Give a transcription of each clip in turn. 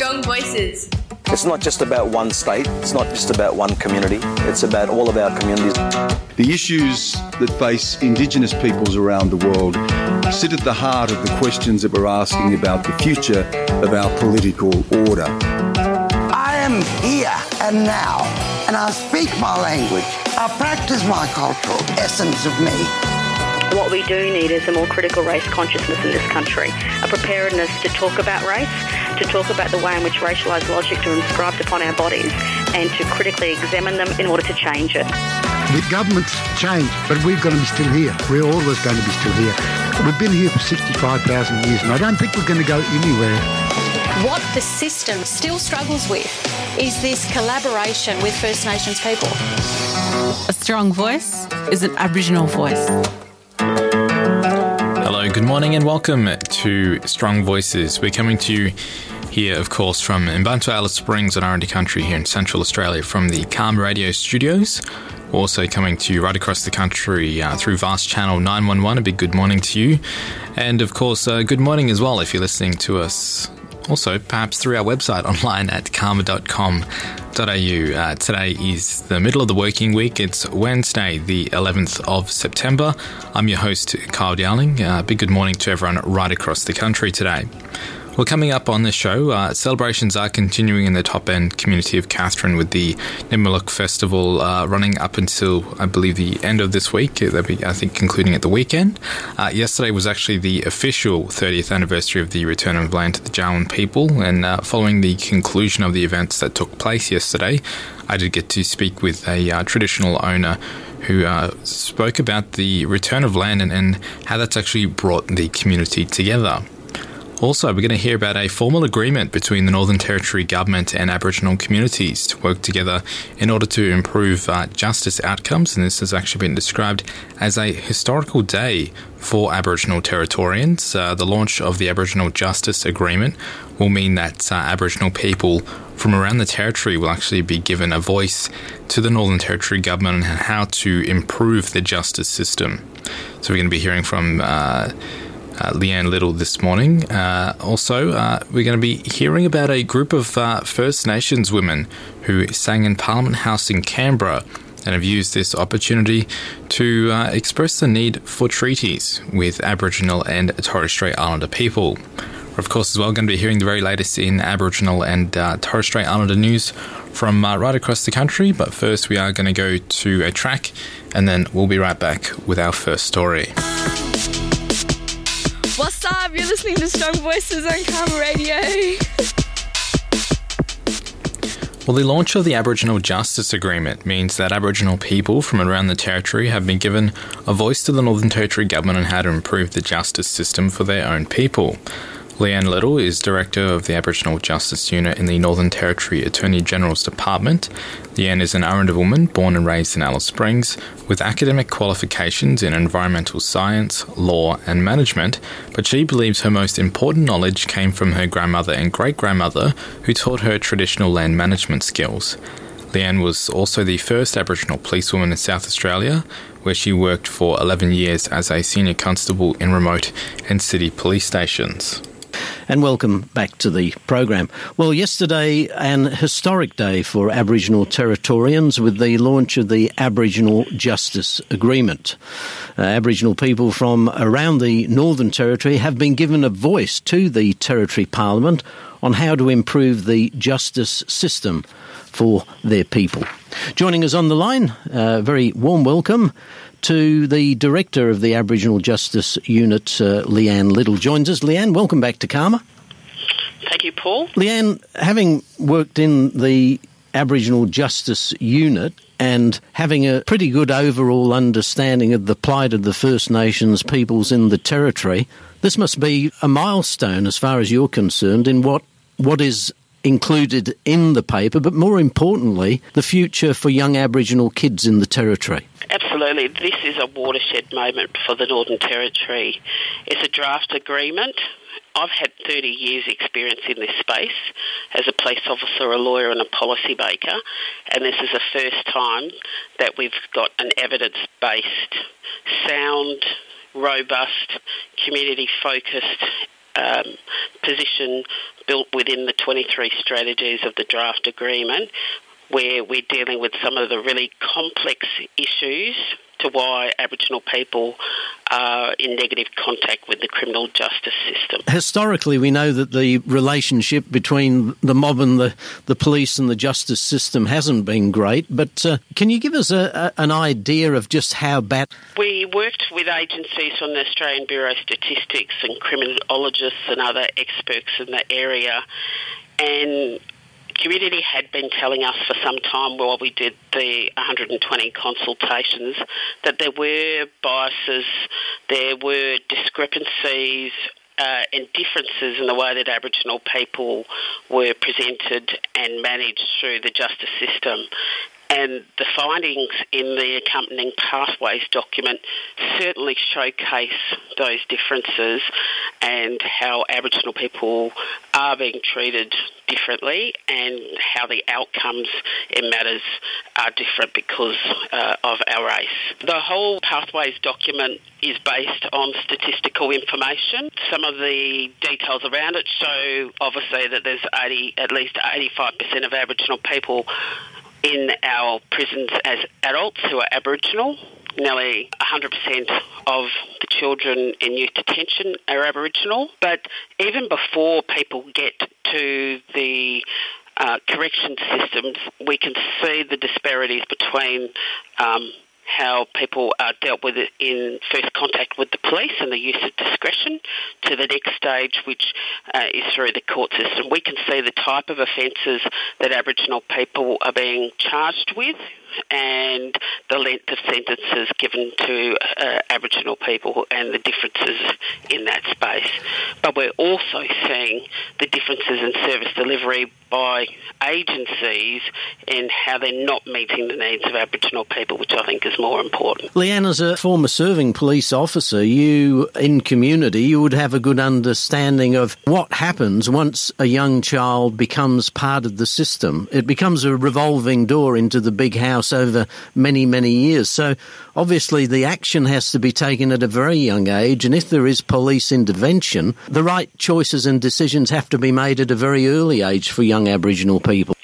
Strong Voices. It's not just about one state, it's not just about one community, it's about all of our communities. The issues that face Indigenous peoples around the world sit at the heart of the questions that we're asking about the future of our political order. I am here and now, and I speak my language. I practice my cultural essence of me. What we do need is a more critical race consciousness in this country, a preparedness to talk about race, to talk about the way in which racialised logic are inscribed upon our bodies, and to critically examine them in order to change it. The governments change, but we're going to be still here. We're always going to be still here. We've been here for 65,000 years, and I don't think we're going to go anywhere. What the system still struggles with is this collaboration with First Nations people. A strong voice is an Aboriginal voice. Good morning, and welcome to Strong Voices. We're coming to you here, of course, from Mparntwe Alice Springs on Arrernte Country here in Central Australia from the CAAMA Radio studios. We're also coming to you right across the country uh, through Vast Channel 911. A big good morning to you. And, of course, uh, good morning as well if you're listening to us also perhaps through our website online at caama.com.au. Uh, today is the middle of the working week. It's Wednesday, the 11th of September. I'm your host, Kyle Dowling. Uh, big good morning to everyone right across the country today. Well, coming up on the show, uh, celebrations are continuing in the top end community of Katherine with the Nitmiluk Festival uh, running up until, I believe, the end of this week. They'll be, I think, concluding at the weekend. Uh, yesterday was actually the official 30th anniversary of the return of land to the Jawoyn people, and uh, following the conclusion of the events that took place yesterday, I did get to speak with a uh, traditional owner who uh, spoke about the return of land and, and how that's actually brought the community together. Also, we're going to hear about a formal agreement between the Northern Territory Government and Aboriginal communities to work together in order to improve uh, justice outcomes. And this has actually been described as a historical day for Aboriginal Territorians. Uh, the launch of the Aboriginal Justice Agreement will mean that uh, Aboriginal people from around the Territory will actually be given a voice to the Northern Territory Government on how to improve the justice system. So, we're going to be hearing from uh, Leanne Liddle this morning. Uh, also, uh, we're going to be hearing about a group of uh, First Nations women who sang in Parliament House in Canberra and have used this opportunity to uh, express the need for treaties with Aboriginal and Torres Strait Islander people. We're, of course, as well going to be hearing the very latest in Aboriginal and uh, Torres Strait Islander news from right across the country. But first, we are going to go to a track and then we'll be right back with our first story. What's up? You're listening to Strong Voices on CAAMA Radio. Well, the launch of the Aboriginal Justice Agreement means that Aboriginal people from around the Territory have been given a voice to the Northern Territory Government on how to improve the justice system for their own people. Leanne Liddle is Director of the Aboriginal Justice Unit in the Northern Territory Attorney General's Department. Leanne is an Arrernte woman born and raised in Alice Springs with academic qualifications in environmental science, law, and management, but she believes her most important knowledge came from her grandmother and great grandmother who taught her traditional land management skills. Leanne was also the first Aboriginal policewoman in South Australia, where she worked for 11 years as a senior constable in remote and city police stations and welcome back to the program. Well, yesterday, an historic day for Aboriginal Territorians with the launch of the Aboriginal Justice Agreement. Uh, Aboriginal people from around the Northern Territory have been given a voice to the Territory Parliament on how to improve the justice system for their people. Joining us on the line, a uh, very warm welcome to the director of the Aboriginal Justice Unit, uh, Leanne Liddle, joins us. Leanne, welcome back to CAAMA. Thank you, Paul. Leanne, having worked in the Aboriginal Justice Unit and having a pretty good overall understanding of the plight of the First Nations peoples in the territory, this must be a milestone as far as you're concerned in what what is included in the paper, but more importantly, the future for young Aboriginal kids in the Territory. Absolutely. This is a watershed moment for the Northern Territory. It's a draft agreement. I've had 30 years' experience in this space as a police officer, a lawyer, and a policy maker, and this is the first time that we've got an evidence based, sound, robust, community focused um, position built within the 23 strategies of the draft agreement where we're dealing with some of the really complex issues to why Aboriginal people are in negative contact with the criminal justice system. Historically, we know that the relationship between the mob and the, the police and the justice system hasn't been great, but uh, can you give us a, a, an idea of just how bad? We worked with agencies from the Australian Bureau of Statistics and criminologists and other experts in the area, and community had been telling us for some time while we did the 120 consultations that there were biases, there were discrepancies, uh, and differences in the way that Aboriginal people were presented and managed through the justice system. And the findings in the accompanying pathways document certainly showcase those differences and how Aboriginal people are being treated differently and how the outcomes in matters are different because uh, of our race. The whole pathways document is based on statistical information. Some of the details around it show obviously that there's 80, at least 85% of Aboriginal people in our prisons as adults who are Aboriginal. Nearly 100% of the children in youth detention are Aboriginal. But even before people get to the uh, correction systems, we can see the disparities between um, how people are dealt with in first contact with the police and the use of discretion to the next stage, which uh, is through the court system. We can see the type of offences that Aboriginal people are being charged with and the length of sentences given to uh, Aboriginal people and the differences in that space. But we're also seeing the differences in service delivery by agencies and how they're not meeting the needs of Aboriginal people, which I think is more important. Leanne, as a former serving police officer, you in community, you would have a good understanding of what happens once a young child becomes part of the system. It becomes a revolving door into the big house over many, many years. So obviously the action has to be taken at a very young age, and if there is police intervention, the right choices and decisions have to be made at a very early age for young Aboriginal people.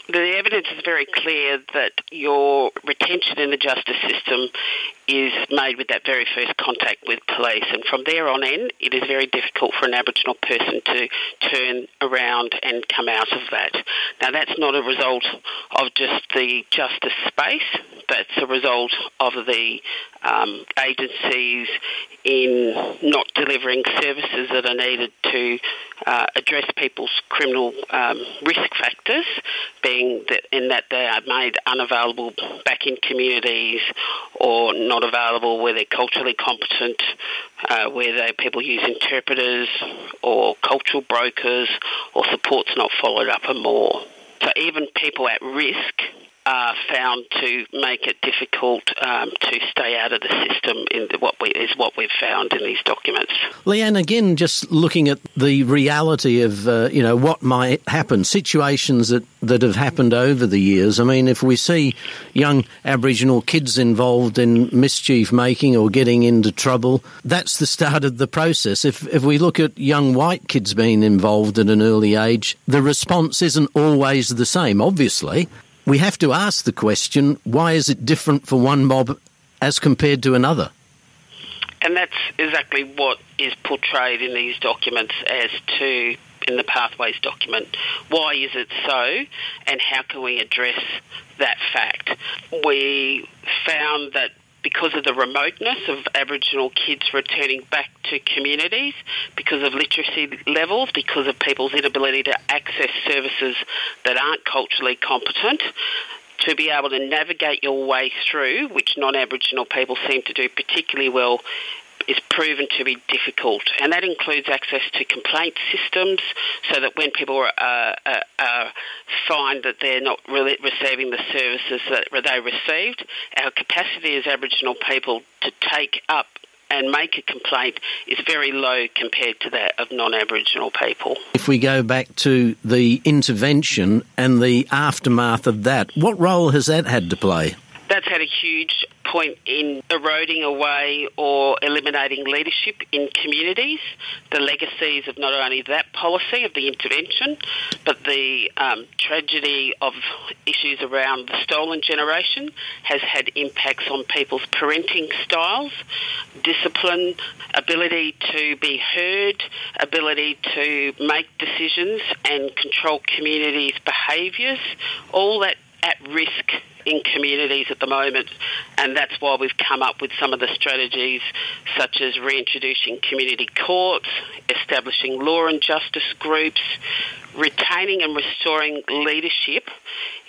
Very clear that your retention in the justice system is made with that very first contact with police, and from there on in, it is very difficult for an Aboriginal person to turn around and come out of that. Now, that's not a result of just the justice space, that's a result of the um, agencies in not delivering services that are needed to uh, address people's criminal um, risk factors, being that in that they are made unavailable back in communities or not available where they're culturally competent, uh, where they people use interpreters or cultural brokers or support's not followed up and more. So even people at risk are found to make it difficult um, to stay out of the system. In what we, is what we've found in these documents. Leanne, again, just looking at the reality of uh, you know what might happen, situations that that have happened over the years. I mean, if we see young Aboriginal kids involved in mischief making or getting into trouble, that's the start of the process. If if we look at young white kids being involved at an early age, the response isn't always the same. Obviously, we have to ask the question why is it different for one mob as compared to another? And that's exactly what is portrayed in these documents as to in the pathways document. Why is it so, and how can we address that fact? We found that because of the remoteness of Aboriginal kids returning back to communities, because of literacy levels, because of people's inability to access services that aren't culturally competent, to be able to navigate your way through, which non Aboriginal people seem to do particularly well is proven to be difficult, and that includes access to complaint systems, so that when people are, uh, uh, uh, find that they're not really receiving the services that they received, our capacity as Aboriginal people to take up and make a complaint is very low compared to that of non Aboriginal people. If we go back to the intervention and the aftermath of that, what role has that had to play? That's had a huge point in eroding away or eliminating leadership in communities. The legacies of not only that policy of the intervention, but the um, tragedy of issues around the stolen generation has had impacts on people's parenting styles, discipline, ability to be heard, ability to make decisions and control communities' behaviours, all that at risk in communities at the moment, and that's why we've come up with some of the strategies such as reintroducing community courts, establishing law and justice groups, retaining and restoring leadership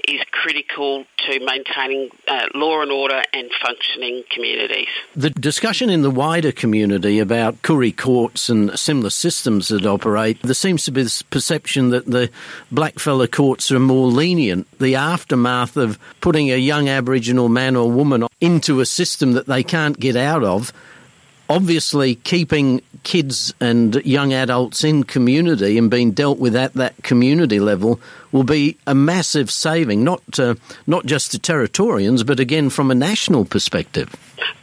is critical to maintaining uh, law and order and functioning communities. The discussion in the wider community about Koori courts and similar systems that operate, there seems to be this perception that the blackfella courts are more lenient. The aftermath of putting a young Aboriginal man or woman into a system that they can't get out of obviously keeping kids and young adults in community and being dealt with at that community level will be a massive saving, not uh, not just to Territorians, but again from a national perspective.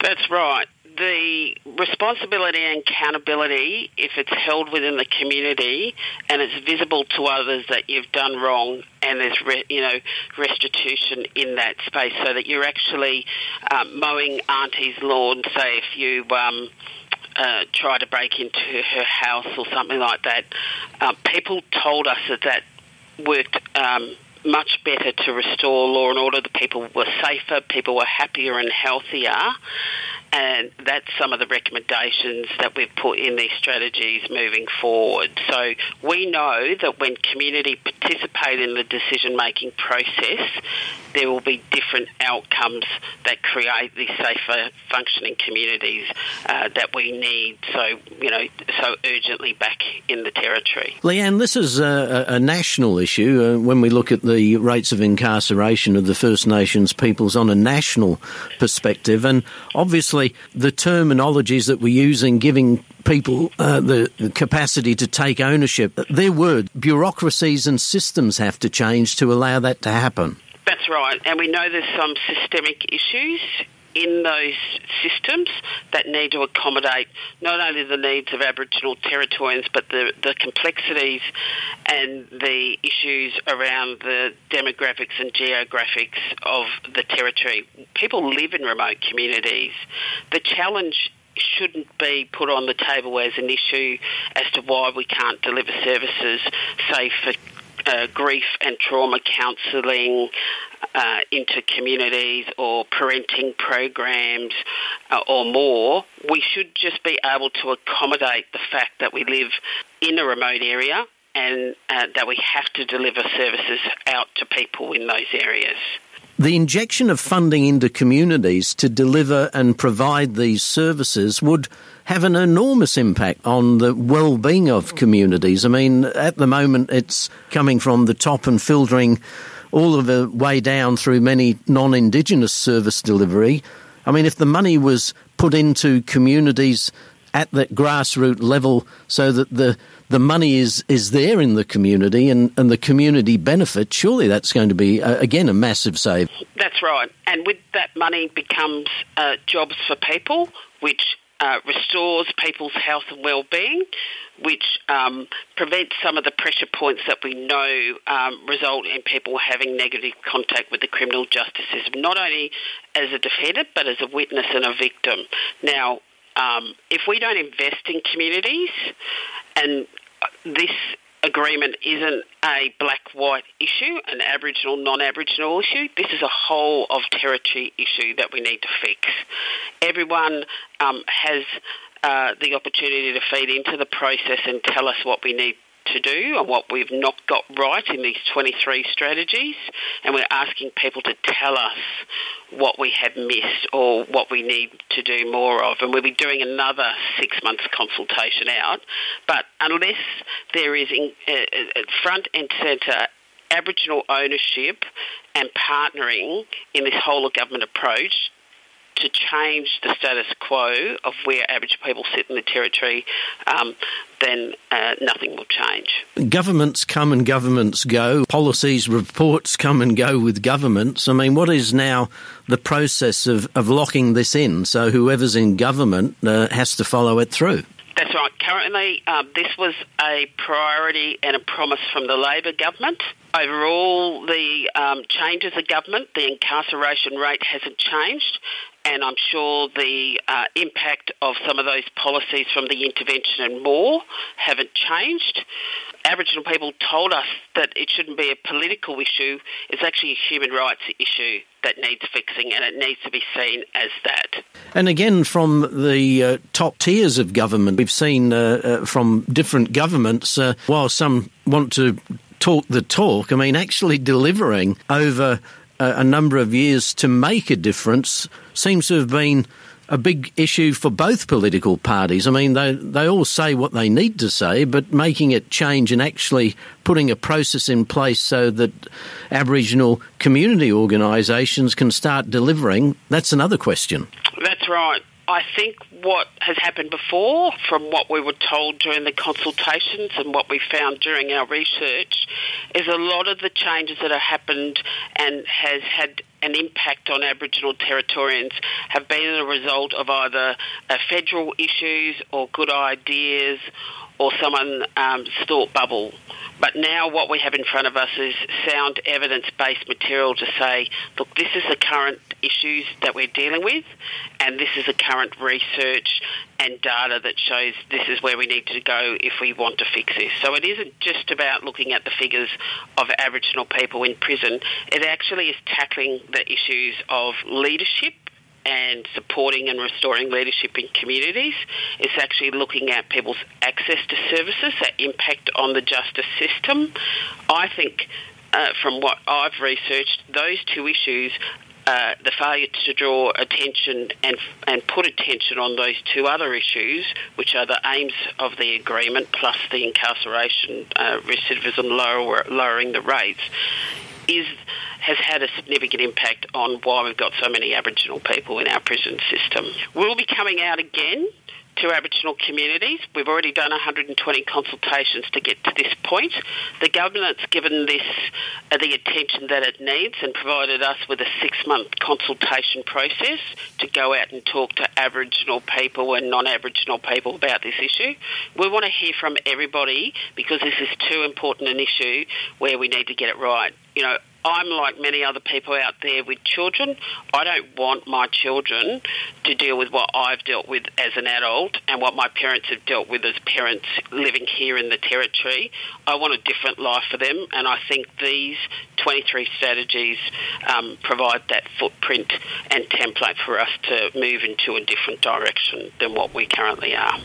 That's right. The responsibility and accountability, if it's held within the community and it's visible to others that you've done wrong, and there's re, you know restitution in that space, so that you're actually um, mowing auntie's lawn. Say if you um, uh, try to break into her house or something like that, uh, people told us that that worked. Um, much better to restore law and order. The people were safer, people were happier and healthier, and that's some of the recommendations that we've put in these strategies moving forward. So we know that when community participate in the decision making process, there will be different outcomes that create these safer functioning communities uh, that we need so you know so urgently back in the territory. Leanne, this is a, a national issue. Uh, when we look at the rates of incarceration of the First Nations peoples on a national perspective, and obviously the terminologies that we're using, giving people uh, the capacity to take ownership, their word, bureaucracies and systems have to change to allow that to happen. That's right, and we know there's some systemic issues in those systems that need to accommodate not only the needs of Aboriginal Territorians but the, the complexities and the issues around the demographics and geographics of the territory. People live in remote communities. The challenge shouldn't be put on the table as an issue as to why we can't deliver services, say, for uh, grief and trauma counselling uh, into communities or parenting programs uh, or more, we should just be able to accommodate the fact that we live in a remote area and uh, that we have to deliver services out to people in those areas. The injection of funding into communities to deliver and provide these services would have an enormous impact on the well-being of communities. I mean, at the moment, it's coming from the top and filtering all of the way down through many non-Indigenous service delivery. I mean, if the money was put into communities at that grassroots level so that the the money is, is there in the community and, and the community benefit, surely that's going to be, uh, again, a massive save. That's right. And with that money becomes uh, jobs for people, which uh, restores people's health and well-being, which um, prevents some of the pressure points that we know um, result in people having negative contact with the criminal justice system, not only as a defendant but as a witness and a victim. Now, um, if we don't invest in communities, and this agreement isn't a black white issue, an Aboriginal non Aboriginal issue. This is a whole of territory issue that we need to fix. Everyone um, has uh, the opportunity to feed into the process and tell us what we need to do and what we've not got right in these 23 strategies, and we're asking people to tell us what we have missed or what we need to do more of. And we'll be doing another six months consultation out. But unless there is in, uh, uh front and centre Aboriginal ownership and partnering in this whole of government approach, to change the status quo of where Aboriginal people sit in the territory, um, then uh, nothing will change. Governments come and governments go. Policies, reports come and go with governments. I mean, what is now the process of, of locking this in so whoever's in government uh, has to follow it through? That's right. Currently, um, this was a priority and a promise from the Labor government. Overall, the um, changes of government, the incarceration rate hasn't changed, and I'm sure the uh, impact of some of those policies from the intervention and more haven't changed. Aboriginal people told us that it shouldn't be a political issue, it's actually a human rights issue that needs fixing and it needs to be seen as that. And again, from the uh, top tiers of government, we've seen uh, uh, from different governments, uh, while some want to talk the talk, I mean, actually delivering over a number of years to make a difference seems to have been a big issue for both political parties. I mean, they they all say what they need to say, but making it change and actually putting a process in place so that Aboriginal community organisations can start delivering, that's another question. That's right. I think what has happened before, from what we were told during the consultations and what we found during our research, is a lot of the changes that have happened and has had an impact on Aboriginal Territorians have been a result of either federal issues or good ideas or someone's um, thought bubble. But now what we have in front of us is sound evidence-based material to say, look, this is the current issues that we're dealing with, and this is the current research and data that shows this is where we need to go if we want to fix this. So it isn't just about looking at the figures of Aboriginal people in prison. It actually is tackling the issues of leadership and supporting and restoring leadership in communities. It's actually looking at people's access to services that impact on the justice system. I think. Uh, from what I've researched, those two issues uh, the failure to draw attention and and put attention on those two other issues, which are the aims of the agreement plus the incarceration uh, recidivism lower, lowering the rates, is has had a significant impact on why we've got so many Aboriginal people in our prison system. We'll be coming out again to Aboriginal communities. We've already done 120 consultations to get to this point. The government's given this uh, the attention that it needs and provided us with a six-month consultation process to go out and talk to Aboriginal people and non-Aboriginal people about this issue. We want to hear from everybody because this is too important an issue where we need to get it right. You know, I'm like many other people out there with children. I don't want my children to deal with what I've dealt with as an adult and what my parents have dealt with as parents living here in the Territory. I want a different life for them, and I think these 23 strategies um, provide that footprint and template for us to move into a different direction than what we currently are.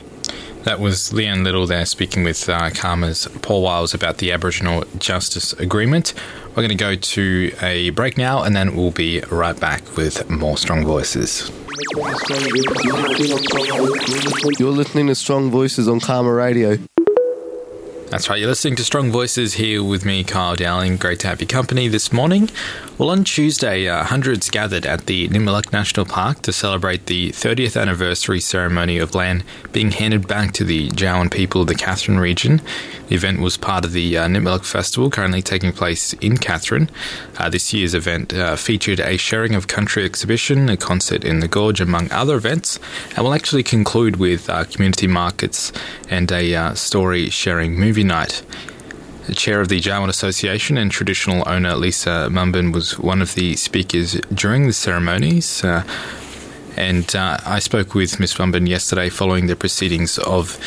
That was Leanne Liddle there speaking with uh, CAAMA's Paul Wiles about the Aboriginal Justice Agreement. We're going to go to a break now and then we'll be right back with more Strong Voices. You're listening to Strong Voices on CAAMA Radio. That's right, you're listening to Strong Voices here with me, Kyle Dowling. Great to have your company this morning. Well, on Tuesday, uh, hundreds gathered at the Nitmiluk National Park to celebrate the 30th anniversary ceremony of land being handed back to the Jawoyn people of the Katherine region. The event was part of the uh, Festival, currently taking place in Katherine. Uh, this year's event uh, featured a sharing of country exhibition, a concert in the gorge, among other events, and will actually conclude with uh, community markets and a uh, story sharing movie night. The chair of the Jawoyn Association and traditional owner Lisa Mumbin was one of the speakers during the ceremonies. Uh, and uh, I spoke with Miss Mumbin yesterday following the proceedings of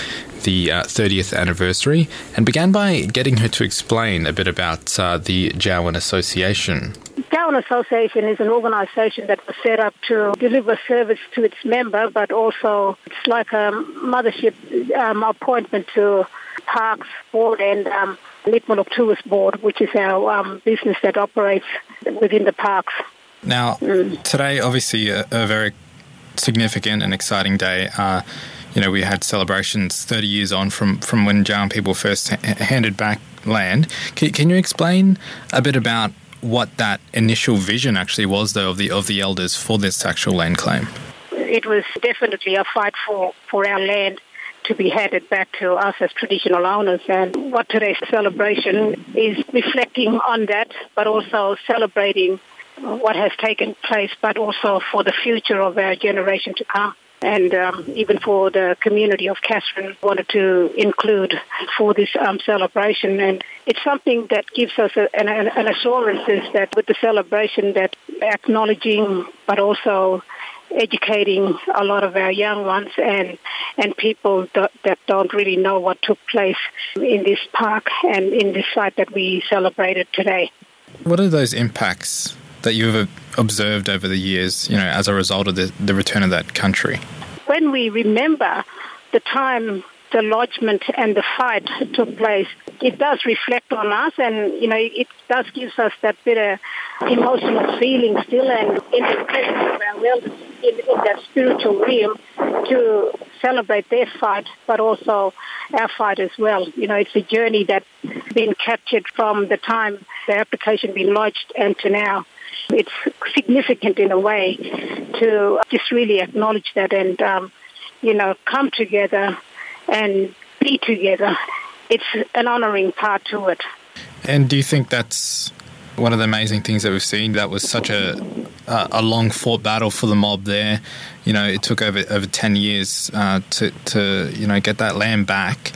the uh, 30th anniversary and began by getting her to explain a bit about uh, the Jawoyn Association. Jawoyn Association is an organisation that was set up to deliver service to its member, but also it's like a mothership um, appointment to Parks Board and um, Tourist Board, which is our um, business that operates within the parks. Now, mm. today, obviously, a, a, very significant and exciting day. Uh, you know, we had celebrations 30 years on from, from when Jawoyn people first ha- handed back land. Can, can you explain a bit about what that initial vision actually was, though, of the of the elders for this actual land claim? It was definitely a fight for, for our land to be handed back to us as traditional owners. And what today's celebration is reflecting on that, but also celebrating what has taken place, but also for the future of our generation to come. And um, even for the community of Katherine, wanted to include for this um, celebration. And it's something that gives us a, an, an assurance that with the celebration that acknowledging, but also educating a lot of our young ones and and people that, that don't really know what took place in this park and in this site that we celebrated today. What are those impacts that you've observed over the years, you know, as a result of the, the return of that country? When we remember the time the lodgement and the fight took place, it does reflect on us and, you know, it does give us that bit of emotional feeling still and in the presence of our elders in, in that spiritual realm to celebrate their fight, but also our fight as well. You know, it's a journey that's been captured from the time the application been lodged and to now. It's significant in a way to just really acknowledge that and, um, you know, come together and be together. It's an honouring part to it. And do you think that's one of the amazing things that we've seen? That was such a a long fought battle for the mob there. You know, it took over over ten years uh, to to you know get that land back.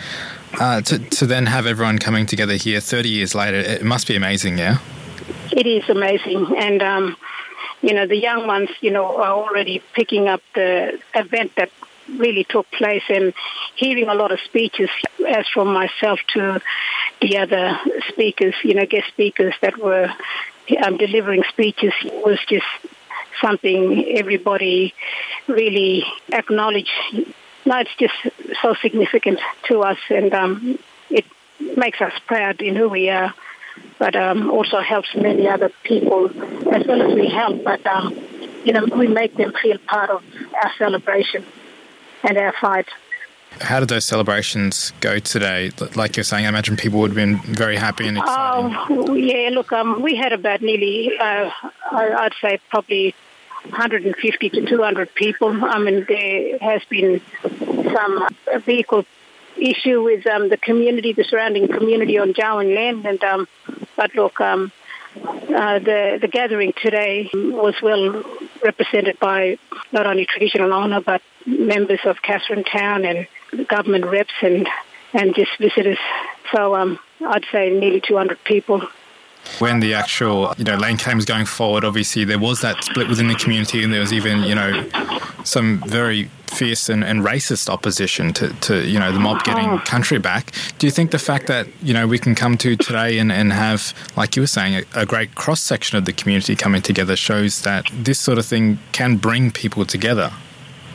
Uh, to to then have everyone coming together here thirty years later, it must be amazing, yeah. It is amazing, and um, you know the young ones, you know, are already picking up the event that really took place and hearing a lot of speeches as from myself to the other speakers, you know, guest speakers that were um, delivering speeches was just something everybody really acknowledged. No, it's just so significant to us and um, it makes us proud in who we are, but um, also helps many other people as well as we help. But, um, you know, we make them feel part of our celebration and our fight. How did those celebrations go today? Like you're saying, I imagine people would have been very happy and excited. Oh, yeah, look, um, we had about nearly, uh, I'd say probably 150 to 200 people. I mean, there has been some vehicle issue with um, the community, the surrounding community on Jawoyn land. And, um, but look, um, uh, the the gathering today was well represented by not only traditional owner but members of Katherine Town and government reps and and just visitors. So um, I'd say nearly 200 people when the actual you know land claim was going forward obviously there was that split within the community and there was even you know some very fierce and, and racist opposition to, to you know the mob getting oh. country back do you think the fact that you know we can come to today and, and have like you were saying a, a great cross section of the community coming together shows that this sort of thing can bring people together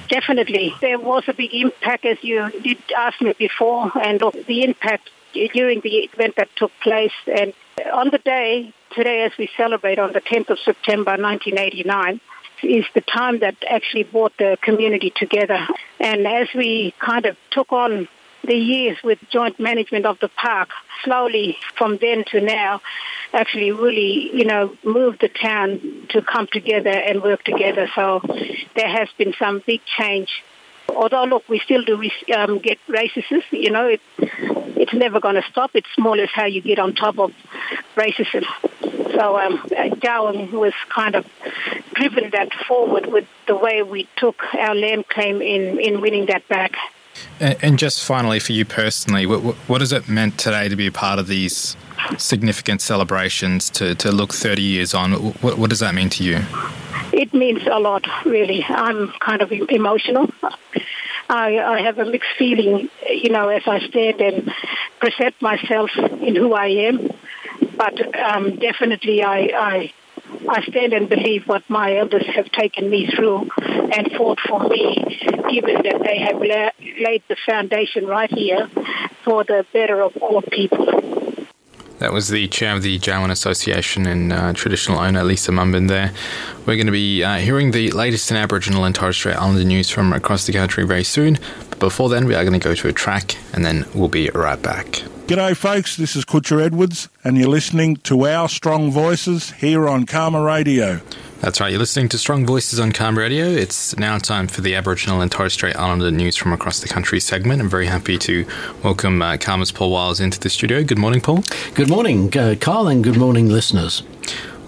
Definitely. There was a big impact, as you did ask me before, and the impact during the event that took place. And on the day, today as we celebrate on the 10th of September 1989, is the time that actually brought the community together. And as we kind of took on the years with joint management of the park, slowly from then to now, actually really, you know, moved the town to come together and work together. So there has been some big change. Although, look, we still do um, get racism, you know, it, it's never going to stop. It's more or less how you get on top of racism. So um, Jawoyn was kind of driven that forward with the way we took our land claim in, in winning that back. And just finally, for you personally, what, what has it meant today to be a part of these significant celebrations to, to look 30 years on? What, what does that mean to you? It means a lot, really. I'm kind of emotional. I, I have a mixed feeling, you know, as I stand and present myself in who I am. But um, definitely, I, I I stand and believe what my elders have taken me through and fought for me, given that they have la- laid the foundation right here for the better of all people. That was the chair of the Jawoyn Association and uh, traditional owner, Lisa Mumbin, there. We're going to be uh, hearing the latest in Aboriginal and Torres Strait Islander news from across the country very soon. But before then, we are going to go to a track and then we'll be right back. G'day, folks. This is Kutcher Edwards, and you're listening to our Strong Voices here on CAAMA Radio. That's right, you're listening to Strong Voices on CAAMA Radio. It's now time for the Aboriginal and Torres Strait Islander news from across the country segment. I'm very happy to welcome uh, CAAMA's Paul Wiles into the studio. Good morning, Paul. Good morning, uh, Carl, and good morning, listeners.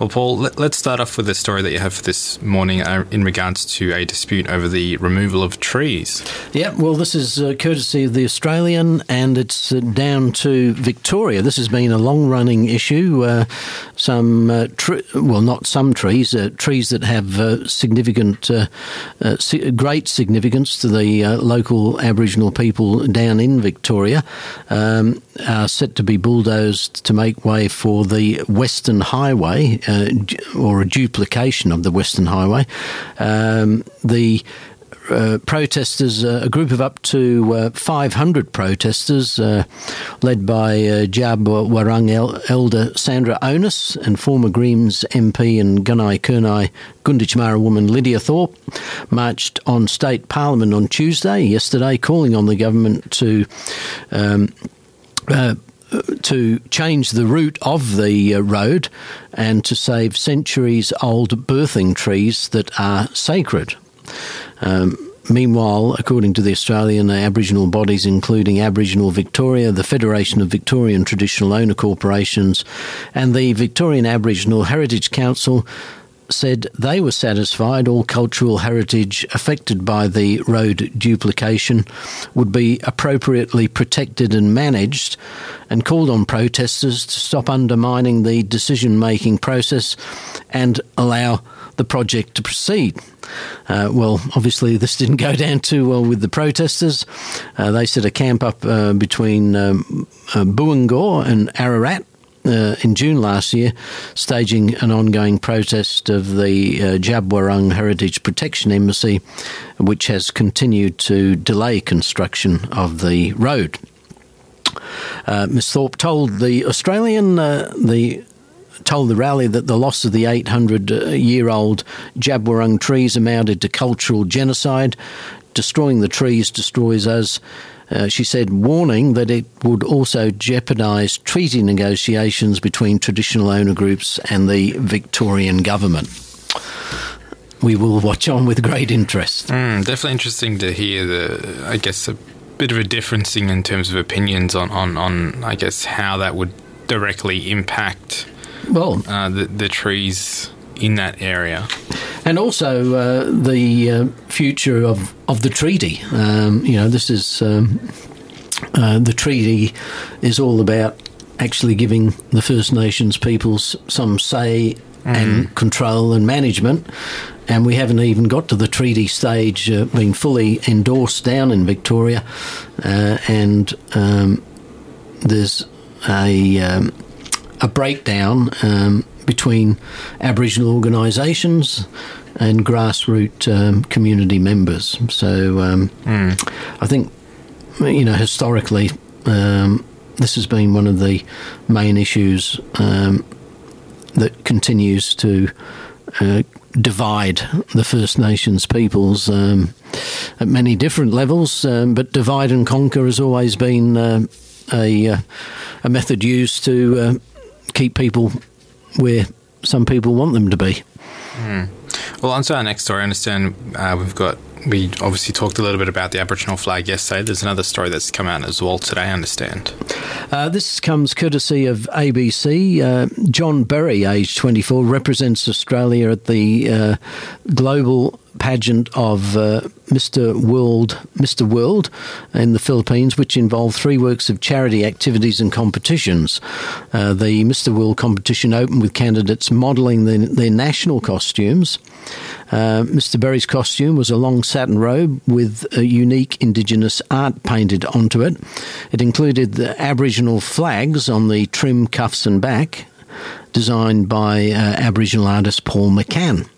Well, Paul, let, us start off with the story that you have for this morning uh, in regards to a dispute over the removal of trees. Yeah, well, this is uh, courtesy of the Australian, and it's uh, down to Victoria. This has been a long-running issue. Uh, some, uh, tre- well, not some trees, uh, trees that have significant, great significance to the local Aboriginal people down in Victoria, um, are set to be bulldozed to make way for the Western Highway uh, or a duplication of the Western Highway. Um, the uh, protesters, uh, a group of up to uh, 500 protesters, uh, led by uh, Djab Wurrung el- elder Sandra Onus and former Greens MP and Gunai Kurnai Gunditjmara woman Lydia Thorpe, marched on state parliament on Tuesday, yesterday, calling on the government to. Um, uh, to change the route of the road and to save centuries old birthing trees that are sacred. Um, Meanwhile, according to the Australian Aboriginal bodies, including Aboriginal Victoria, the Federation of Victorian Traditional Owner Corporations, and the Victorian Aboriginal Heritage Council, said they were satisfied all cultural heritage affected by the road duplication would be appropriately protected and managed, and called on protesters to stop undermining the decision making process and allow the project to proceed. Uh, well, obviously, this didn't go down too well with the protesters. Uh, they set a camp up uh, between um, uh, and Ararat uh, in June last year, staging an ongoing protest of the uh, Djab Heritage Protection Embassy, which has continued to delay construction of the road. Ms. Thorpe told the Australian the told the rally that the loss of the 800 year old Djab Wurrung trees amounted to cultural genocide. Destroying the trees destroys us. Uh, she said, warning that it would also jeopardise treaty negotiations between traditional owner groups and the Victorian government. We will watch on with great interest. Mm, definitely interesting to hear the, I guess, a bit of a differencing in terms of opinions on, on, on I guess, how that would directly impact well uh, the, the trees in that area. And also uh, the uh, future of, of the treaty. Um, you know, this is um, uh, the treaty is all about actually giving the First Nations peoples some say mm. and control and management. And we haven't even got to the treaty stage uh, being fully endorsed down in Victoria. Uh, and um, there's a, um, a breakdown um, between Aboriginal organisations and grassroots um, community members. So um, mm. I think, you know, historically, um, this has been one of the main issues um, that continues to uh, divide the First Nations peoples um, at many different levels, um, but divide and conquer has always been uh, a, uh, a method used to uh, keep people where some people want them to be. Mm. Well, on to our next story. I understand uh, we've got we obviously talked a little bit about the Aboriginal flag yesterday. There's another story that's come out as well today, I understand. Uh, this comes courtesy of ABC. Uh, John Berry, aged 24, represents Australia at the uh, Global pageant of uh, Mr. World, Mr. World in the Philippines, which involved three works of charity activities and competitions. Uh, the Mr. World competition opened with candidates modelling their, their, national costumes. Uh, Mr. Berry's costume was a long satin robe with a unique Indigenous art painted onto it. It included the Aboriginal flags on the trim cuffs and back, designed by uh, Aboriginal artist Paul McCann.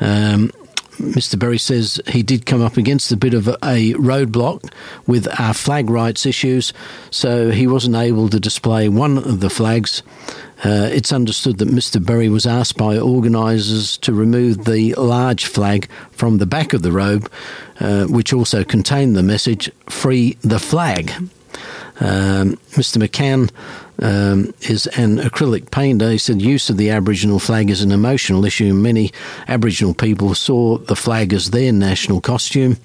Um, Mr. Berry says he did come up against a bit of a roadblock with our flag rights issues, so he wasn't able to display one of the flags. Uh, it's understood that Mr. Berry was asked by organisers to remove the large flag from the back of the robe, uh, which also contained the message "Free the flag." Um, Mr. McCann um, is an acrylic painter. He said use of the Aboriginal flag is an emotional issue. Many Aboriginal people saw the flag as their national costume.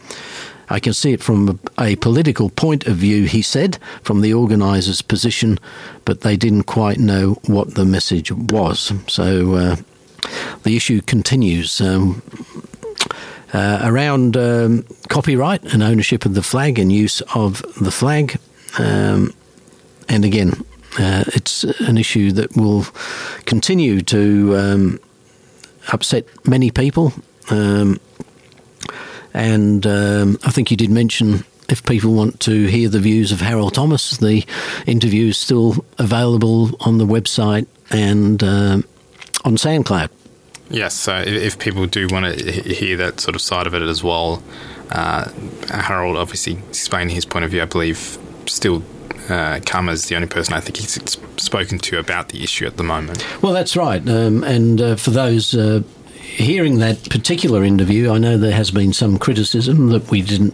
I can see it from a, a political point of view, he said, from the organisers' position, but they didn't quite know what the message was. So uh, the issue continues. Um, uh, around um, copyright and ownership of the flag and use of the flag. Um, and again, uh, it's an issue that will continue to um, upset many people. Um, and um, I think you did mention if people want to hear the views of Harold Thomas, the interview is still available on the website and uh, on SoundCloud. Yes, so if people do want to hear that sort of side of it as well, uh, Harold obviously explaining his point of view. I believe still uh, is the only person I think he's spoken to about the issue at the moment. Well, that's right. Um, and uh, for those uh, hearing that particular interview, I know there has been some criticism that we didn't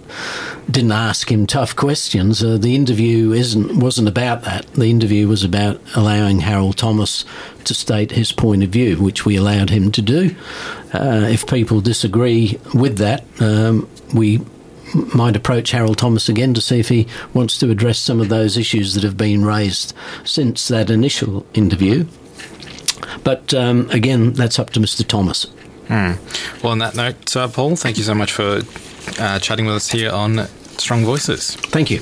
didn't ask him tough questions. Uh, the interview isn't wasn't about that. The interview was about allowing Harold Thomas to state his point of view, which we allowed him to do. Uh, if people disagree with that, um, we might approach Harold Thomas again to see if he wants to address some of those issues that have been raised since that initial interview. But um, again, that's up to Mr. Thomas. Hmm. Well, on that note, uh, Paul, thank you so much for uh, chatting with us here on Strong Voices. Thank you.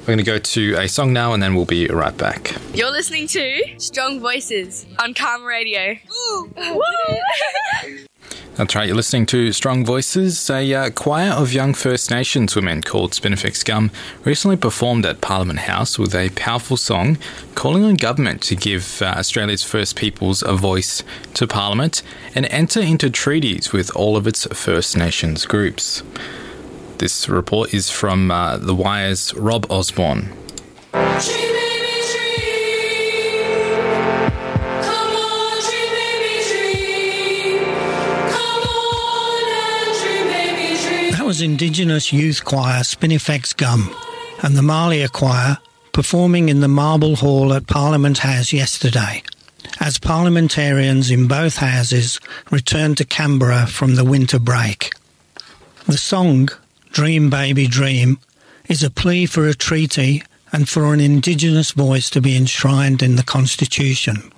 We're going to go to a song now and then we'll be right back. You're listening to Strong Voices on CAAMA Radio. That's right, you're listening to Strong Voices. A uh, choir of young First Nations women called Spinifex Gum recently performed at Parliament House with a powerful song calling on government to give uh, Australia's First Peoples a voice to Parliament and enter into treaties with all of its First Nations groups. This report is from uh, The Wire's Rob Osborne. That was Indigenous Youth Choir Spinifex Gum and the Marliya Choir performing in the Marble Hall at Parliament House yesterday as parliamentarians in both houses returned to Canberra from the winter break. The song, Dream Baby Dream, is a plea for a treaty and for an Indigenous voice to be enshrined in the Constitution.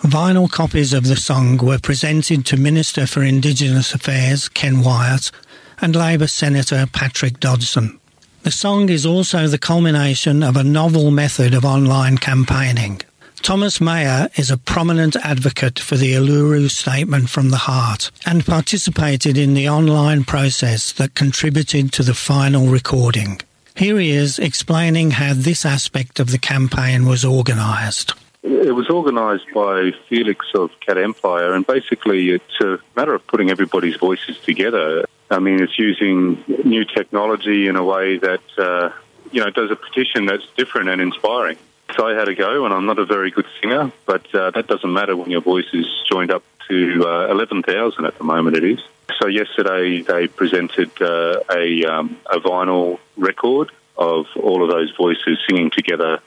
Vinyl copies of the song were presented to Minister for Indigenous Affairs, Ken Wyatt, and Labor Senator Patrick Dodson. The song is also the culmination of a novel method of online campaigning. Thomas Mayer is a prominent advocate for the Uluru Statement from the Heart and participated in the online process that contributed to the final recording. Here he is explaining how this aspect of the campaign was organised. It was organised by Felix of Cat Empire, and basically it's a matter of putting everybody's voices together. I mean, it's using new technology in a way that, uh, you know, does a petition that's different and inspiring. So I had a go, and I'm not a very good singer, but uh, that doesn't matter when your voice is joined up to uh, 11,000 at the moment it is. So yesterday they presented uh, a, um, a vinyl record of all of those voices singing together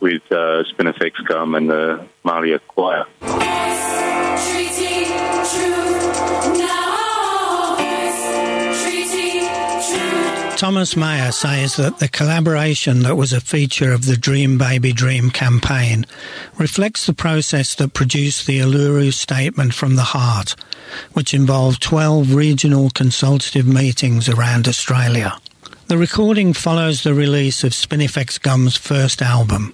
with uh, Spinifex Gum and the Marliya Choir. Thomas Mayer says that the collaboration that was a feature of the Dream Baby Dream campaign reflects the process that produced the Uluru Statement from the Heart, which involved 12 regional consultative meetings around Australia. The recording follows the release of Spinifex Gum's first album,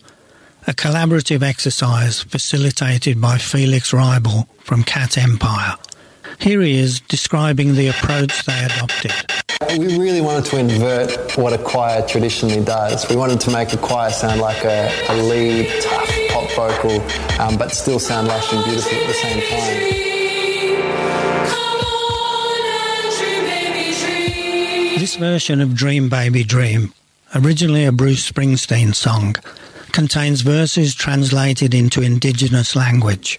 a collaborative exercise facilitated by Felix Riebl from Cat Empire. Here he is describing the approach they adopted. We really wanted to invert what a choir traditionally does. We wanted to make a choir sound like a, a lead, tough pop vocal, um, but still sound lush and beautiful at the same time. This version of Dream Baby Dream, originally a Bruce Springsteen song, contains verses translated into Indigenous language.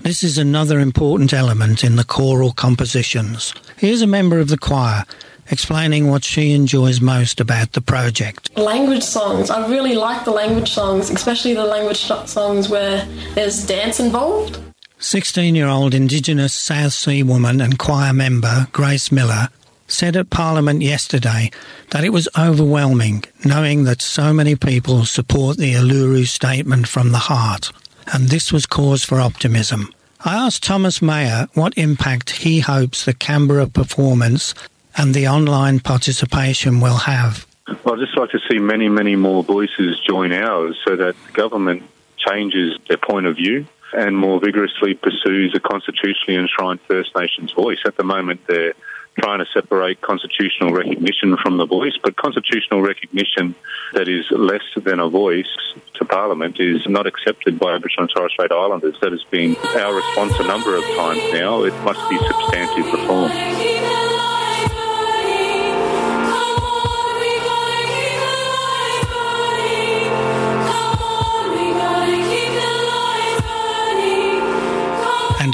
This is another important element in the choral compositions. Here's a member of the choir explaining what she enjoys most about the project. Language songs. I really like the language songs, especially the language songs where there's dance involved. 16 year old Indigenous South Sea woman and choir member Grace Miller said at Parliament yesterday that it was overwhelming knowing that so many people support the Uluru Statement from the Heart, and this was cause for optimism. I asked Thomas Mayer what impact he hopes the Canberra performance and the online participation will have. Well, I'd just like to see many, many more voices join ours so that the government changes their point of view and more vigorously pursues a constitutionally enshrined First Nations voice. At the moment, they're trying to separate constitutional recognition from the voice, but constitutional recognition that is less than a voice to Parliament is not accepted by Aboriginal and Torres Strait Islanders. That has been our response a number of times now. It must be substantive reform.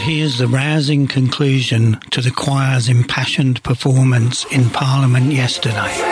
Here's the rousing conclusion to the choir's impassioned performance in Parliament yesterday.